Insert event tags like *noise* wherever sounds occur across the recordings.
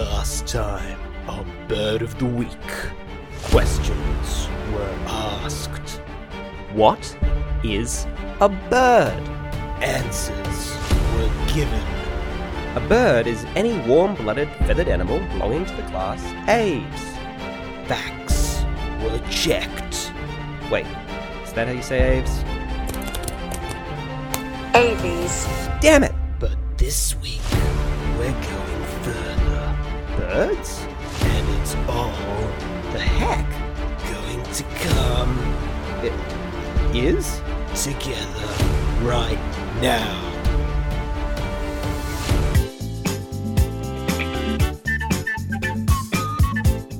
Last time on Bird of the Week, questions were asked, What is a bird? answers were given. A bird is any warm blooded feathered animal belonging to the class Aves. Facts were checked. Wait, is that how you say Aves? Aves. Damn it! But this week, we're going further, Birds? and it's all The heck? going to come It is? together right now.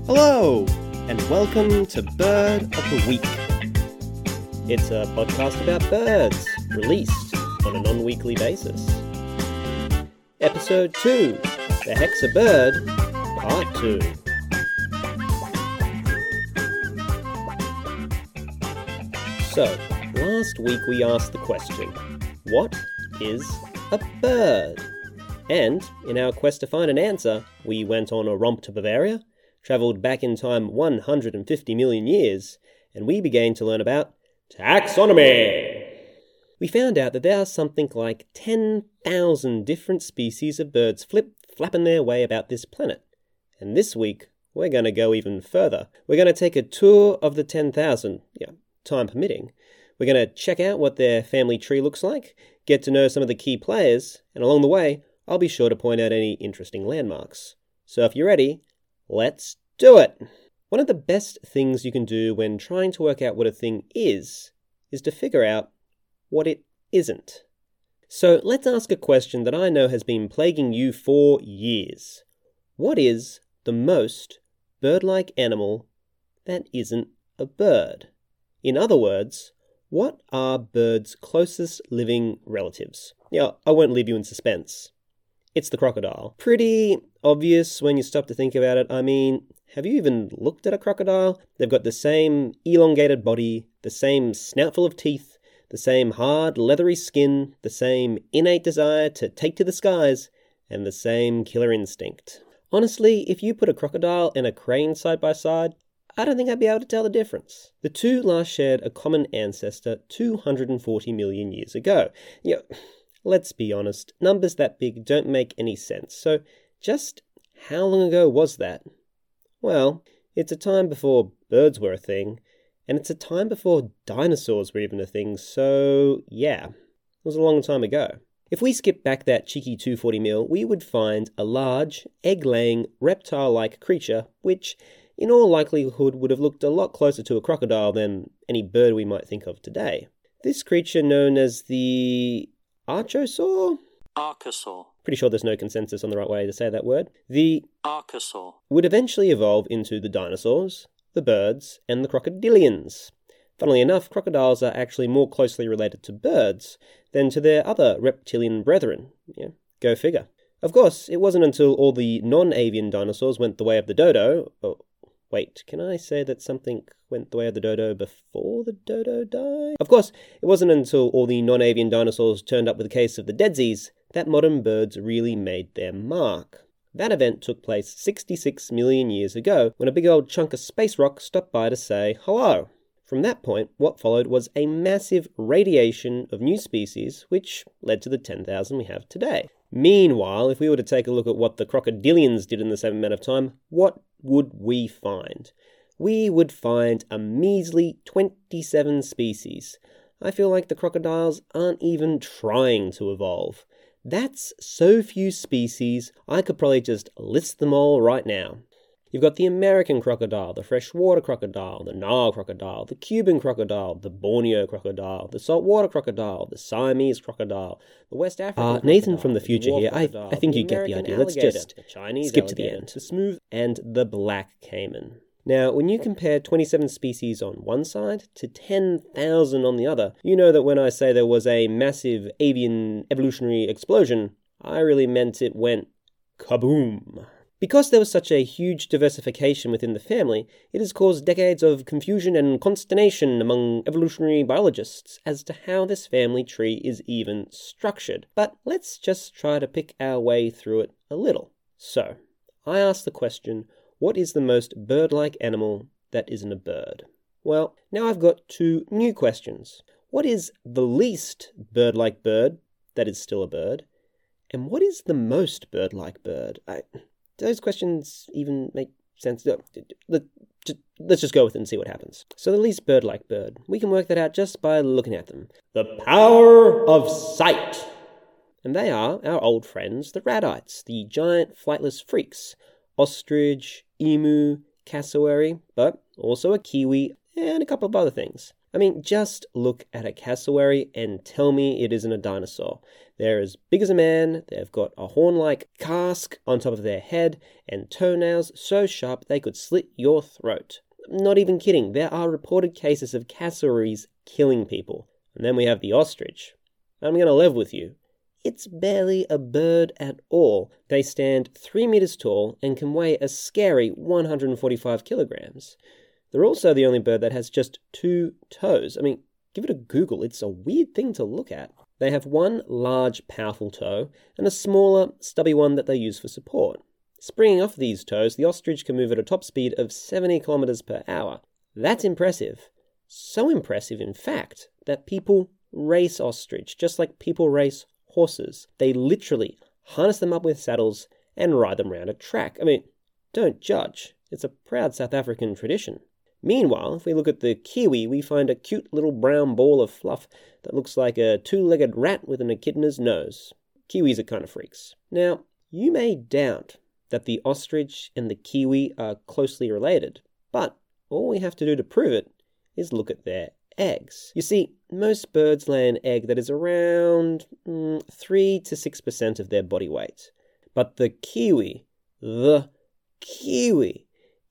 Hello, and welcome to Bird of the Week. It's a podcast about birds, released on a non weekly basis. Episode 2 The Hexa Bird, Part 2. So, last week we asked the question What is a bird? And in our quest to find an answer, we went on a romp to Bavaria, travelled back in time 150 million years, and we began to learn about taxonomy. We found out that there are something like 10,000 different species of birds flip flapping their way about this planet. And this week, we're going to go even further. We're going to take a tour of the 10,000, yeah, time permitting. We're going to check out what their family tree looks like, get to know some of the key players, and along the way, I'll be sure to point out any interesting landmarks. So if you're ready, let's do it! One of the best things you can do when trying to work out what a thing is, is to figure out what it isn't. So let's ask a question that I know has been plaguing you for years. What is the most bird like animal that isn't a bird? In other words, what are birds' closest living relatives? Yeah, I won't leave you in suspense. It's the crocodile. Pretty obvious when you stop to think about it. I mean, have you even looked at a crocodile? They've got the same elongated body, the same snout full of teeth, the same hard, leathery skin, the same innate desire to take to the skies, and the same killer instinct. Honestly, if you put a crocodile and a crane side by side, I don't think I'd be able to tell the difference. The two last shared a common ancestor 240 million years ago. You know, let's be honest, numbers that big don't make any sense. So, just how long ago was that? Well, it's a time before birds were a thing, and it's a time before dinosaurs were even a thing, so yeah, it was a long time ago. If we skip back that cheeky 240 mil, we would find a large, egg laying, reptile like creature, which in all likelihood would have looked a lot closer to a crocodile than any bird we might think of today. This creature, known as the Archosaur? Archosaur. Pretty sure there's no consensus on the right way to say that word. The Archosaur. would eventually evolve into the dinosaurs, the birds, and the crocodilians. Funnily enough, crocodiles are actually more closely related to birds than to their other reptilian brethren. Yeah, go figure. Of course, it wasn't until all the non avian dinosaurs went the way of the dodo. Oh, wait, can I say that something went the way of the dodo before the dodo died? Of course, it wasn't until all the non avian dinosaurs turned up with a case of the deadsies that modern birds really made their mark. That event took place 66 million years ago when a big old chunk of space rock stopped by to say hello. From that point, what followed was a massive radiation of new species, which led to the 10,000 we have today. Meanwhile, if we were to take a look at what the crocodilians did in the same amount of time, what would we find? We would find a measly 27 species. I feel like the crocodiles aren't even trying to evolve. That's so few species, I could probably just list them all right now. You've got the American crocodile, the freshwater crocodile, the Nile crocodile, the Cuban crocodile, the Borneo crocodile, the saltwater crocodile, the Siamese crocodile, the West African Uh, Nathan from the the future dwarf here, I, I think the you get the idea. Let's just the Chinese skip to the end. the smooth and the black caiman. Now, when you compare 27 species on one side to 10,000 on the other, you know that when I say there was a massive avian evolutionary explosion, I really meant it went kaboom. Because there was such a huge diversification within the family, it has caused decades of confusion and consternation among evolutionary biologists as to how this family tree is even structured. But let's just try to pick our way through it a little. So, I asked the question, what is the most bird like animal that isn't a bird? Well, now I've got two new questions. What is the least bird like bird that is still a bird? And what is the most bird like bird? I, do those questions even make sense? Let, let's just go with it and see what happens. So, the least bird like bird, we can work that out just by looking at them. The power of sight! And they are our old friends, the ratites, the giant flightless freaks ostrich, emu, cassowary, but also a kiwi and a couple of other things. I mean, just look at a cassowary and tell me it isn't a dinosaur. They're as big as a man, they've got a horn like casque on top of their head, and toenails so sharp they could slit your throat. Not even kidding, there are reported cases of cassowaries killing people. And then we have the ostrich. I'm to live with you. It's barely a bird at all. They stand 3 meters tall and can weigh a scary 145 kilograms. They're also the only bird that has just two toes. I mean, give it a Google, it's a weird thing to look at. They have one large, powerful toe and a smaller, stubby one that they use for support. Springing off these toes, the ostrich can move at a top speed of 70 kilometers per hour. That's impressive. So impressive, in fact, that people race ostrich just like people race horses. They literally harness them up with saddles and ride them round a track. I mean, don't judge. It's a proud South African tradition. Meanwhile, if we look at the kiwi, we find a cute little brown ball of fluff that looks like a two legged rat with an echidna's nose. Kiwis are kind of freaks. Now, you may doubt that the ostrich and the kiwi are closely related, but all we have to do to prove it is look at their eggs. You see, most birds lay an egg that is around mm, 3 to 6% of their body weight. But the kiwi, the kiwi,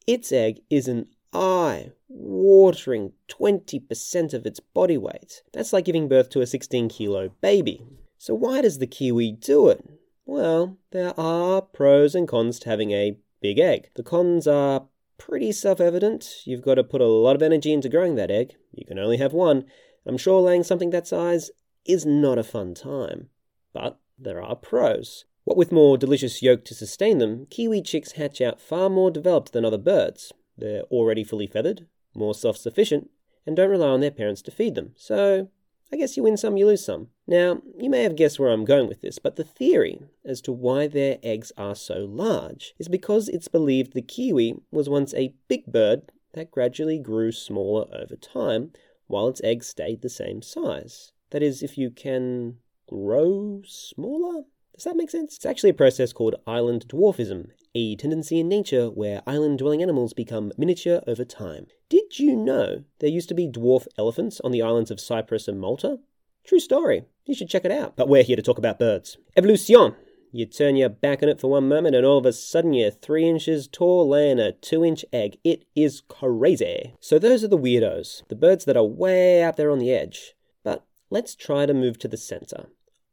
its egg is an eye watering 20% of its body weight. That's like giving birth to a 16 kilo baby. So, why does the kiwi do it? Well, there are pros and cons to having a big egg. The cons are pretty self evident. You've got to put a lot of energy into growing that egg. You can only have one. I'm sure laying something that size is not a fun time. But there are pros. What with more delicious yolk to sustain them, kiwi chicks hatch out far more developed than other birds. They're already fully feathered, more self sufficient, and don't rely on their parents to feed them. So, I guess you win some, you lose some. Now, you may have guessed where I'm going with this, but the theory as to why their eggs are so large is because it's believed the kiwi was once a big bird that gradually grew smaller over time while its eggs stayed the same size. That is, if you can grow smaller? Does that make sense? It's actually a process called island dwarfism, a tendency in nature where island dwelling animals become miniature over time. Did you know there used to be dwarf elephants on the islands of Cyprus and Malta? True story. You should check it out. But we're here to talk about birds. Evolution! You turn your back on it for one moment, and all of a sudden you're three inches tall, laying a two inch egg. It is crazy. So, those are the weirdos, the birds that are way out there on the edge. But let's try to move to the center.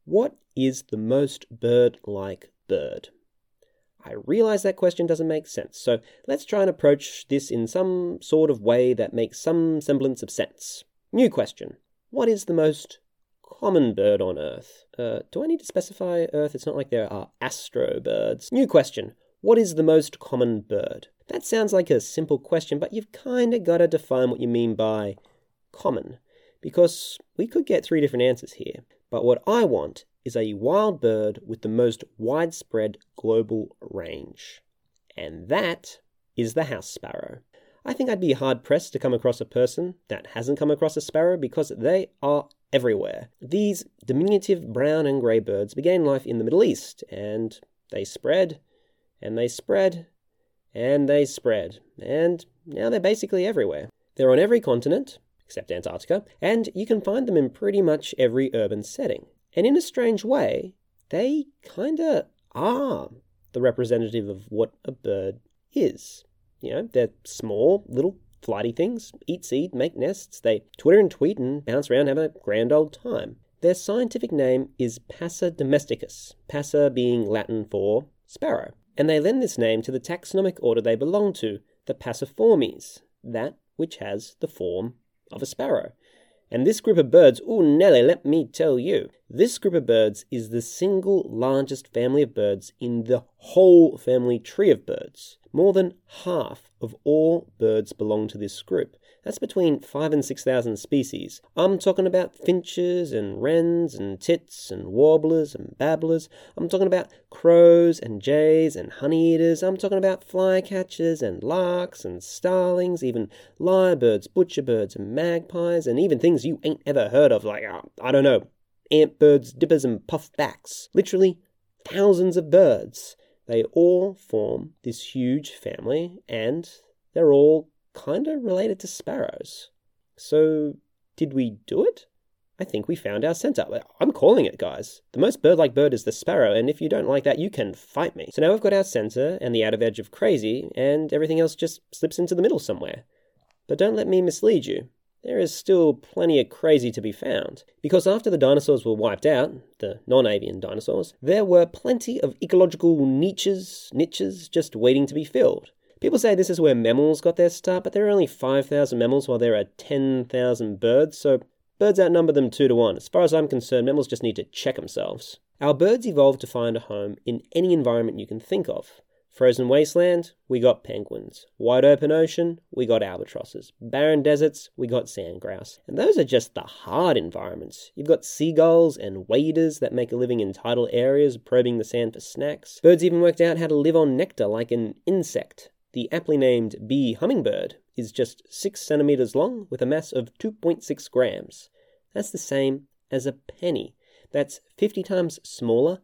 What is the most bird like bird? I realize that question doesn't make sense, so let's try and approach this in some sort of way that makes some semblance of sense. New question What is the most common bird on Earth? Uh, do I need to specify Earth? It's not like there are astro birds. New question What is the most common bird? That sounds like a simple question, but you've kind of got to define what you mean by common, because we could get three different answers here. But what I want is a wild bird with the most widespread global range. And that is the house sparrow. I think I'd be hard pressed to come across a person that hasn't come across a sparrow because they are everywhere. These diminutive brown and grey birds began life in the Middle East, and they spread, and they spread, and they spread, and now they're basically everywhere. They're on every continent, except Antarctica, and you can find them in pretty much every urban setting. And in a strange way, they kinda are the representative of what a bird is. You know, they're small, little flighty things, eat seed, make nests, they twitter and tweet and bounce around, have a grand old time. Their scientific name is Passer domesticus, passer being Latin for sparrow, and they lend this name to the taxonomic order they belong to, the Passeriformes, that which has the form of a sparrow. And this group of birds, ooh, Nelly, let me tell you, this group of birds is the single largest family of birds in the whole family tree of birds. More than half of all birds belong to this group. That's between five and six thousand species. I'm talking about finches and wrens and tits and warblers and babblers. I'm talking about crows and jays and honey eaters. I'm talking about flycatchers and larks and starlings, even lyrebirds, butcherbirds and magpies, and even things you ain't ever heard of, like, uh, I don't know, antbirds, dippers, and puffbacks. Literally thousands of birds. They all form this huge family, and they're all kind of related to sparrows. So, did we do it? I think we found our center. I'm calling it, guys. The most bird like bird is the sparrow, and if you don't like that, you can fight me. So now we've got our center and the outer edge of crazy, and everything else just slips into the middle somewhere. But don't let me mislead you. There is still plenty of crazy to be found. Because after the dinosaurs were wiped out, the non avian dinosaurs, there were plenty of ecological niches, niches just waiting to be filled. People say this is where mammals got their start, but there are only 5,000 mammals while there are 10,000 birds, so birds outnumber them 2 to 1. As far as I'm concerned, mammals just need to check themselves. Our birds evolved to find a home in any environment you can think of. Frozen wasteland, we got penguins. Wide open ocean, we got albatrosses. Barren deserts, we got sand grouse. And those are just the hard environments. You've got seagulls and waders that make a living in tidal areas, probing the sand for snacks. Birds even worked out how to live on nectar like an insect. The aptly named bee hummingbird is just 6 centimeters long with a mass of 2.6 grams. That's the same as a penny. That's 50 times smaller,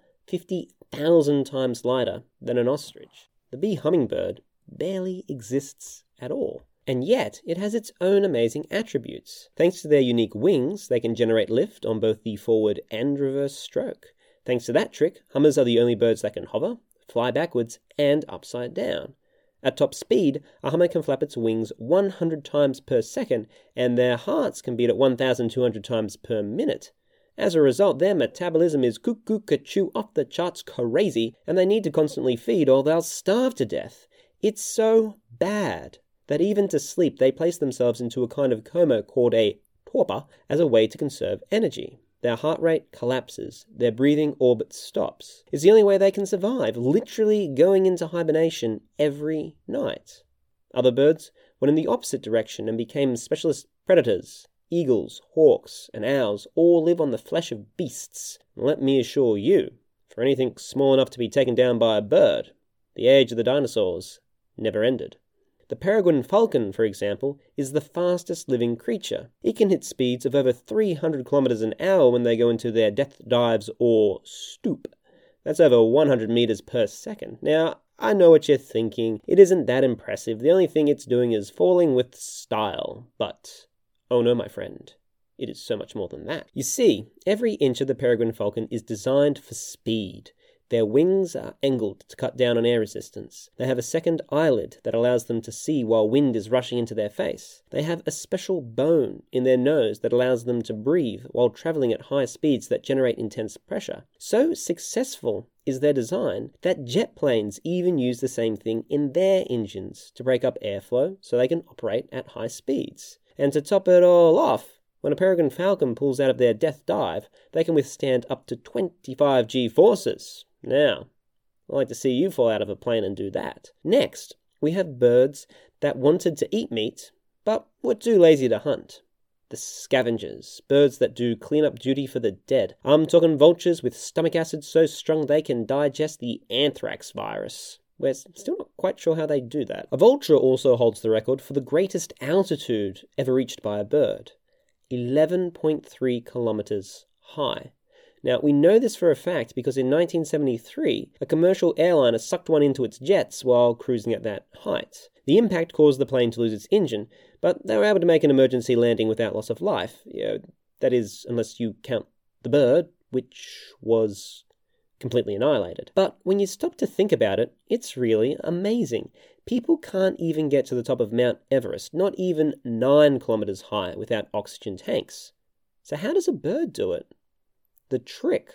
50,000 times lighter than an ostrich. The bee hummingbird barely exists at all. And yet, it has its own amazing attributes. Thanks to their unique wings, they can generate lift on both the forward and reverse stroke. Thanks to that trick, hummers are the only birds that can hover, fly backwards, and upside down. At top speed, a hummer can flap its wings 100 times per second, and their hearts can beat at 1,200 times per minute. As a result, their metabolism is cuckoo cachoo off the charts crazy, and they need to constantly feed or they'll starve to death. It's so bad that even to sleep they place themselves into a kind of coma called a torpor as a way to conserve energy. Their heart rate collapses, their breathing orbit stops. It's the only way they can survive, literally going into hibernation every night. Other birds went in the opposite direction and became specialist predators. Eagles, hawks, and owls all live on the flesh of beasts. Let me assure you, for anything small enough to be taken down by a bird, the age of the dinosaurs never ended. The peregrine falcon, for example, is the fastest living creature. It can hit speeds of over 300 kilometers an hour when they go into their death dives or stoop. That's over 100 meters per second. Now, I know what you're thinking. It isn't that impressive. The only thing it's doing is falling with style. But, oh no, my friend. It is so much more than that. You see, every inch of the peregrine falcon is designed for speed. Their wings are angled to cut down on air resistance. They have a second eyelid that allows them to see while wind is rushing into their face. They have a special bone in their nose that allows them to breathe while traveling at high speeds that generate intense pressure. So successful is their design that jet planes even use the same thing in their engines to break up airflow so they can operate at high speeds. And to top it all off, when a peregrine falcon pulls out of their death dive, they can withstand up to 25 g forces. Now, I'd like to see you fall out of a plane and do that. Next, we have birds that wanted to eat meat, but were too lazy to hunt. The scavengers, birds that do clean-up duty for the dead. I'm talking vultures with stomach acid so strong they can digest the anthrax virus. We're still not quite sure how they do that. A vulture also holds the record for the greatest altitude ever reached by a bird 11.3 kilometers high. Now, we know this for a fact because in 1973, a commercial airliner sucked one into its jets while cruising at that height. The impact caused the plane to lose its engine, but they were able to make an emergency landing without loss of life. You know, that is, unless you count the bird, which was completely annihilated. But when you stop to think about it, it's really amazing. People can't even get to the top of Mount Everest, not even 9 kilometers high, without oxygen tanks. So, how does a bird do it? The trick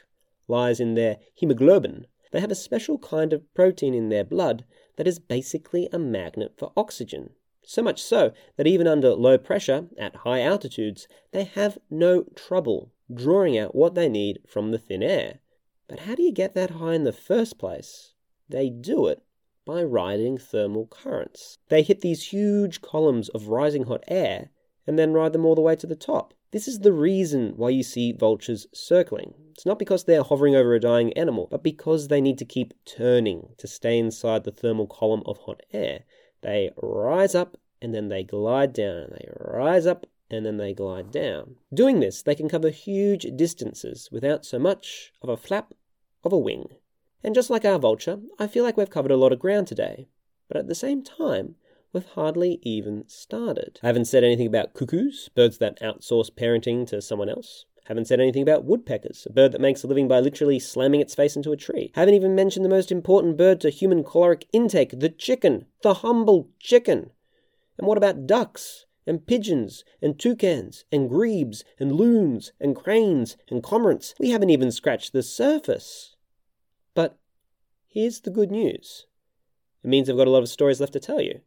lies in their hemoglobin. They have a special kind of protein in their blood that is basically a magnet for oxygen. So much so that even under low pressure at high altitudes, they have no trouble drawing out what they need from the thin air. But how do you get that high in the first place? They do it by riding thermal currents. They hit these huge columns of rising hot air and then ride them all the way to the top. This is the reason why you see vultures circling. It's not because they're hovering over a dying animal, but because they need to keep turning to stay inside the thermal column of hot air. They rise up and then they glide down. And they rise up and then they glide down. Doing this, they can cover huge distances without so much of a flap of a wing. And just like our vulture, I feel like we've covered a lot of ground today. But at the same time, we've hardly even started. I haven't said anything about cuckoos, birds that outsource parenting to someone else. Haven't said anything about woodpeckers, a bird that makes a living by literally slamming its face into a tree. Haven't even mentioned the most important bird to human caloric intake, the chicken, the humble chicken. And what about ducks, and pigeons, and toucans, and grebes, and loons, and cranes, and cormorants? We haven't even scratched the surface. But here's the good news. It means I've got a lot of stories left to tell you.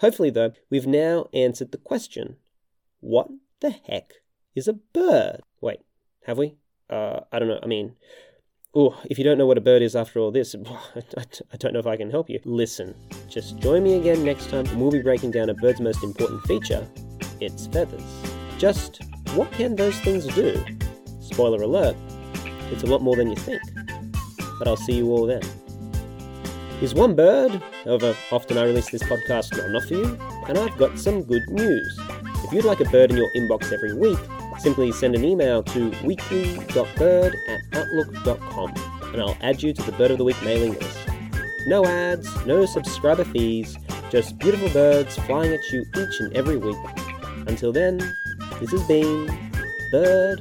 Hopefully, though, we've now answered the question what the heck is a bird? Wait, have we? Uh, I don't know. I mean, oh, if you don't know what a bird is after all this, *laughs* I don't know if I can help you. Listen, just join me again next time and we'll be breaking down a bird's most important feature its feathers. Just what can those things do? Spoiler alert, it's a lot more than you think. But I'll see you all then is one bird. However, often I release this podcast not enough for you, and I've got some good news. If you'd like a bird in your inbox every week, simply send an email to weekly.bird at outlook.com and I'll add you to the Bird of the Week mailing list. No ads, no subscriber fees, just beautiful birds flying at you each and every week. Until then, this has been Bird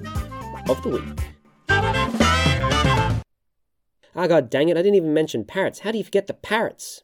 of the Week. Ah, god dang it, I didn't even mention parrots. How do you forget the parrots?